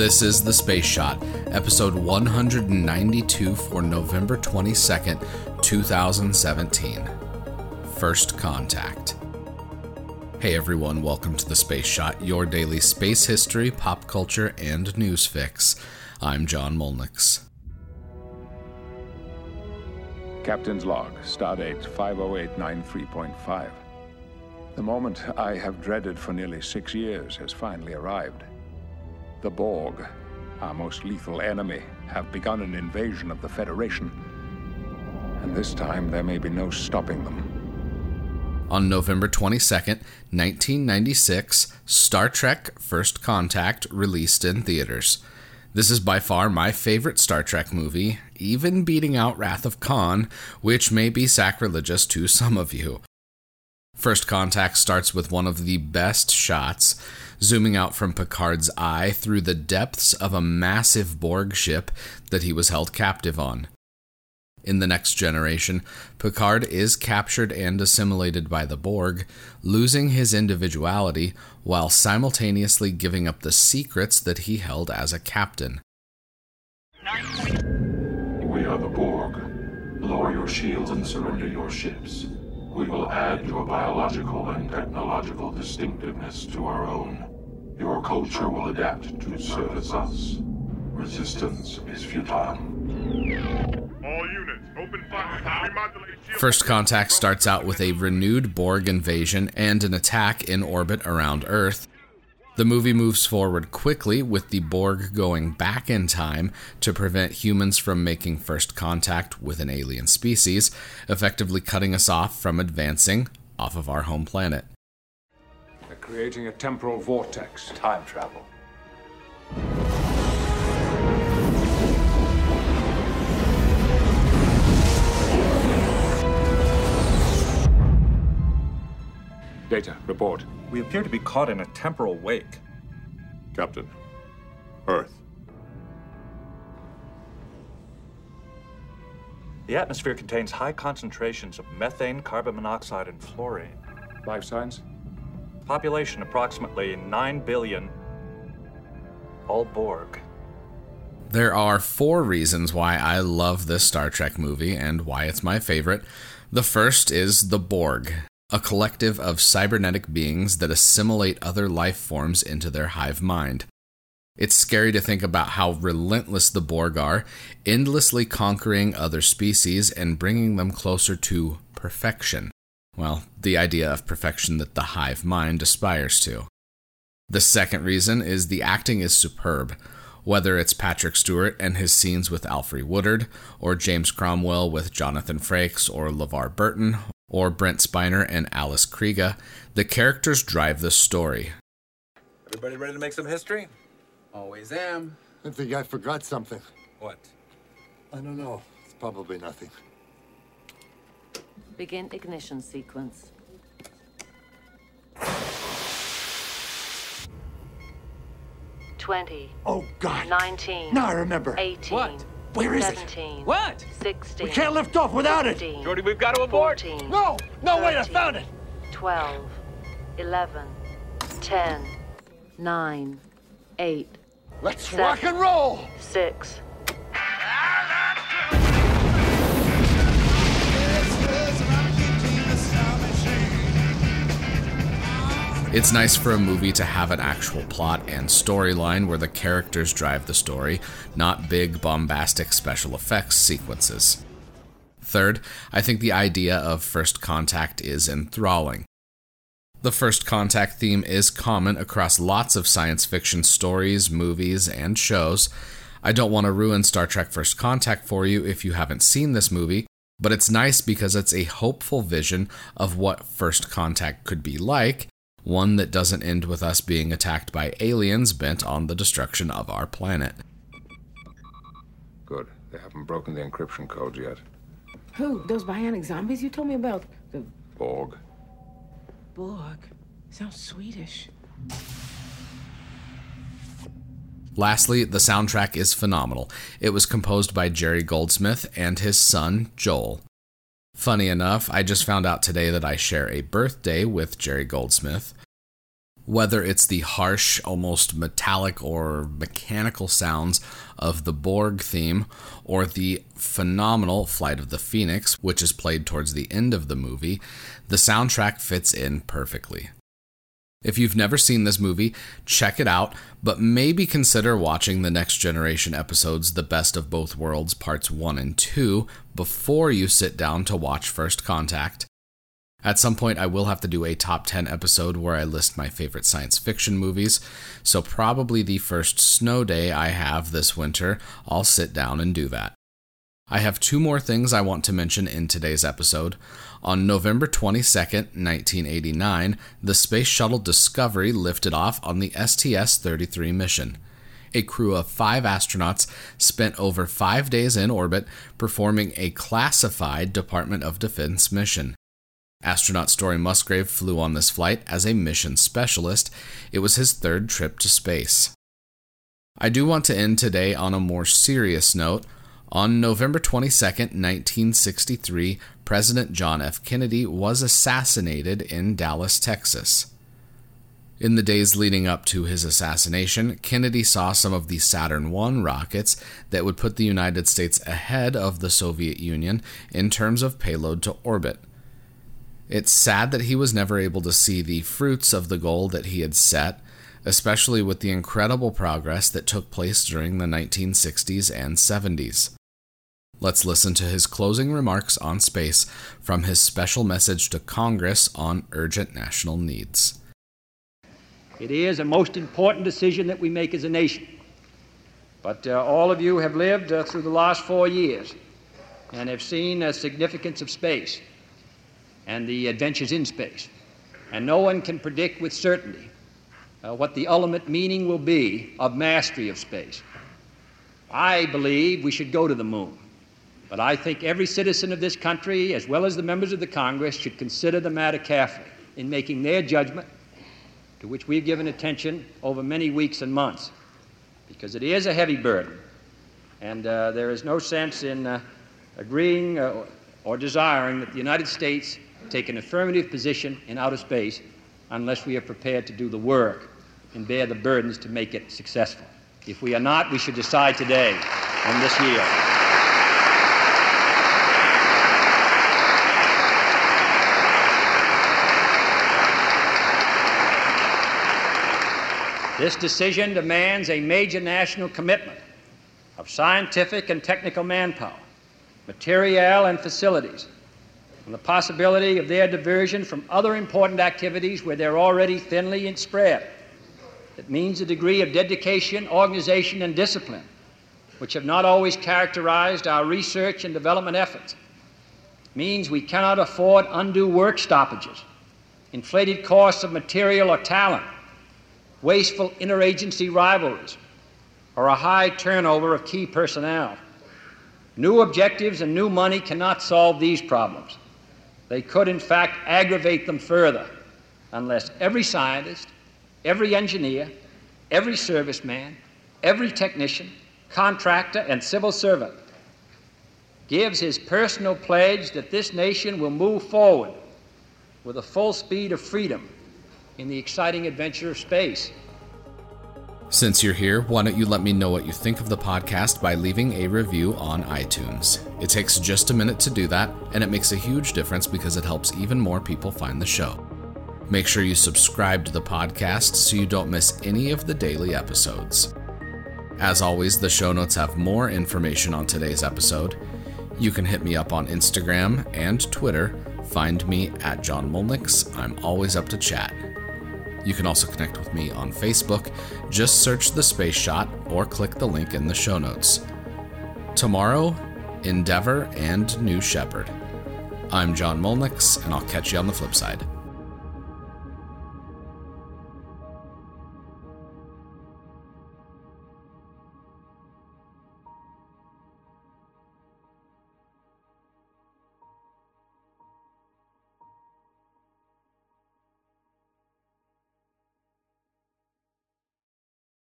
This is The Space Shot, episode 192 for November 22nd, 2017. First Contact. Hey everyone, welcome to The Space Shot, your daily space history, pop culture, and news fix. I'm John Molnix. Captain's log, stardate 50893.5. The moment I have dreaded for nearly six years has finally arrived. The Borg, our most lethal enemy, have begun an invasion of the Federation. And this time there may be no stopping them. On November 22nd, 1996, Star Trek First Contact released in theaters. This is by far my favorite Star Trek movie, even beating out Wrath of Khan, which may be sacrilegious to some of you. First Contact starts with one of the best shots, zooming out from Picard's eye through the depths of a massive Borg ship that he was held captive on. In the next generation, Picard is captured and assimilated by the Borg, losing his individuality while simultaneously giving up the secrets that he held as a captain. We are the Borg. Lower your shields and surrender your ships. We will add your biological and technological distinctiveness to our own. Your culture will adapt to service us. Resistance is futile. All units, open fire. First Contact starts out with a renewed Borg invasion and an attack in orbit around Earth. The movie moves forward quickly with the Borg going back in time to prevent humans from making first contact with an alien species, effectively cutting us off from advancing off of our home planet. They're creating a temporal vortex. Time travel. Data, report. We appear to be caught in a temporal wake. Captain. Earth. The atmosphere contains high concentrations of methane, carbon monoxide, and fluorine. Life signs? Population approximately 9 billion. All Borg. There are four reasons why I love this Star Trek movie and why it's my favorite. The first is the Borg, a collective of cybernetic beings that assimilate other life forms into their hive mind. It's scary to think about how relentless the Borg are, endlessly conquering other species and bringing them closer to perfection. Well, the idea of perfection that the hive mind aspires to. The second reason is the acting is superb. Whether it's Patrick Stewart and his scenes with Alfre Woodard, or James Cromwell with Jonathan Frakes or LeVar Burton, or Brent Spiner and Alice Krige, the characters drive the story. Everybody ready to make some history? Always am. I think I forgot something. What? I don't know. It's probably nothing. Begin ignition sequence. Twenty. Oh, God. Nineteen. Now I remember. Eighteen. What? Where is it? What? Sixteen. We can't lift off without it. Fifteen. Geordi, we've got to abort. Fourteen. No! No, wait, I found it! 12, 11, 10, 9, 8, Let's Seven. rock and roll! 6, It's nice for a movie to have an actual plot and storyline where the characters drive the story, not big, bombastic special effects sequences. Third, I think the idea of first contact is enthralling. The first contact theme is common across lots of science fiction stories, movies, and shows. I don't want to ruin Star Trek First Contact for you if you haven't seen this movie, but it's nice because it's a hopeful vision of what First Contact could be like, one that doesn't end with us being attacked by aliens bent on the destruction of our planet. Good. They haven't broken the encryption codes yet. Who? Those bionic zombies you told me about? The Borg. Borg. Sounds Swedish. Lastly, the soundtrack is phenomenal. It was composed by Jerry Goldsmith and his son, Joel. Funny enough, I just found out today that I share a birthday with Jerry Goldsmith. Whether it's the harsh, almost metallic or mechanical sounds of the Borg theme, or the phenomenal Flight of the Phoenix, which is played towards the end of the movie, the soundtrack fits in perfectly. If you've never seen this movie, check it out, but maybe consider watching the Next Generation episodes The Best of Both Worlds Parts 1 and 2 before you sit down to watch First Contact. At some point, I will have to do a top 10 episode where I list my favorite science fiction movies, so probably the first snow day I have this winter, I'll sit down and do that. I have two more things I want to mention in today's episode. On November 22nd, 1989, the Space Shuttle Discovery lifted off on the STS 33 mission. A crew of five astronauts spent over five days in orbit performing a classified Department of Defense mission. Astronaut Story Musgrave flew on this flight as a mission specialist. It was his third trip to space. I do want to end today on a more serious note. On November 22, 1963, President John F. Kennedy was assassinated in Dallas, Texas. In the days leading up to his assassination, Kennedy saw some of the Saturn I rockets that would put the United States ahead of the Soviet Union in terms of payload to orbit. It's sad that he was never able to see the fruits of the goal that he had set, especially with the incredible progress that took place during the 1960s and 70s. Let's listen to his closing remarks on space from his special message to Congress on urgent national needs. It is a most important decision that we make as a nation. But uh, all of you have lived uh, through the last four years and have seen the significance of space and the adventures in space. And no one can predict with certainty uh, what the ultimate meaning will be of mastery of space. I believe we should go to the moon. But I think every citizen of this country, as well as the members of the Congress, should consider the matter carefully in making their judgment, to which we've given attention over many weeks and months, because it is a heavy burden. And uh, there is no sense in uh, agreeing uh, or desiring that the United States take an affirmative position in outer space unless we are prepared to do the work and bear the burdens to make it successful. If we are not, we should decide today and this year. This decision demands a major national commitment of scientific and technical manpower, material and facilities, and the possibility of their diversion from other important activities where they're already thinly spread. It means a degree of dedication, organization, and discipline which have not always characterized our research and development efforts. It means we cannot afford undue work stoppages, inflated costs of material or talent, wasteful interagency rivalries, or a high turnover of key personnel. New objectives and new money cannot solve these problems. They could, in fact, aggravate them further unless every scientist, every engineer, every serviceman, every technician, contractor, and civil servant gives his personal pledge that this nation will move forward with the full speed of freedom in the exciting adventure of space. Since you're here, why don't you let me know what you think of the podcast by leaving a review on iTunes? It takes just a minute to do that, and it makes a huge difference because it helps even more people find the show. Make sure you subscribe to the podcast so you don't miss any of the daily episodes. As always, the show notes have more information on today's episode. You can hit me up on Instagram and Twitter. Find me at John Molnix. I'm always up to chat. You can also connect with me on Facebook. Just search the Space Shot or click the link in the show notes. Tomorrow, Endeavor and New Shepard. I'm John Molnix, and I'll catch you on the flip side.